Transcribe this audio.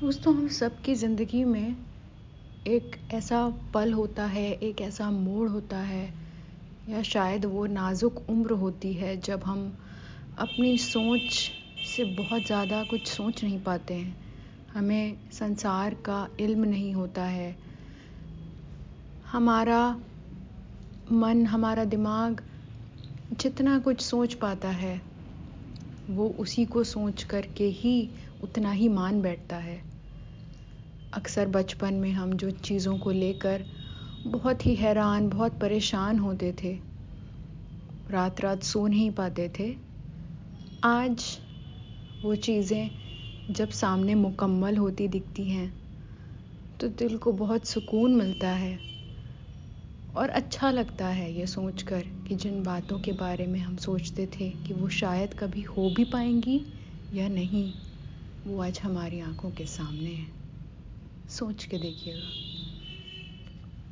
दोस्तों, हम सबकी ज़िंदगी में एक ऐसा पल होता है, एक ऐसा मोड़ होता है, या शायद वो नाज़ुक उम्र होती है जब हम अपनी सोच से बहुत ज़्यादा कुछ सोच नहीं पाते हैं। हमें संसार का इल्म नहीं होता है। हमारा मन, हमारा दिमाग जितना कुछ सोच पाता है वो उसी को सोच करके ही उतना ही मान बैठता है। अक्सर बचपन में हम जो चीज़ों को लेकर बहुत ही हैरान, बहुत परेशान होते थे। रात रात सो नहीं पाते थे। आज वो चीज़ें जब सामने मुकम्मल होती दिखती हैं तो दिल को बहुत सुकून मिलता है। और अच्छा लगता है ये सोचकर कि जिन बातों के बारे में हम सोचते थे कि वो शायद कभी हो भी पाएँगी या नहीं, वो आज हमारी आँखों के सामने है। सोच के देखिएगा।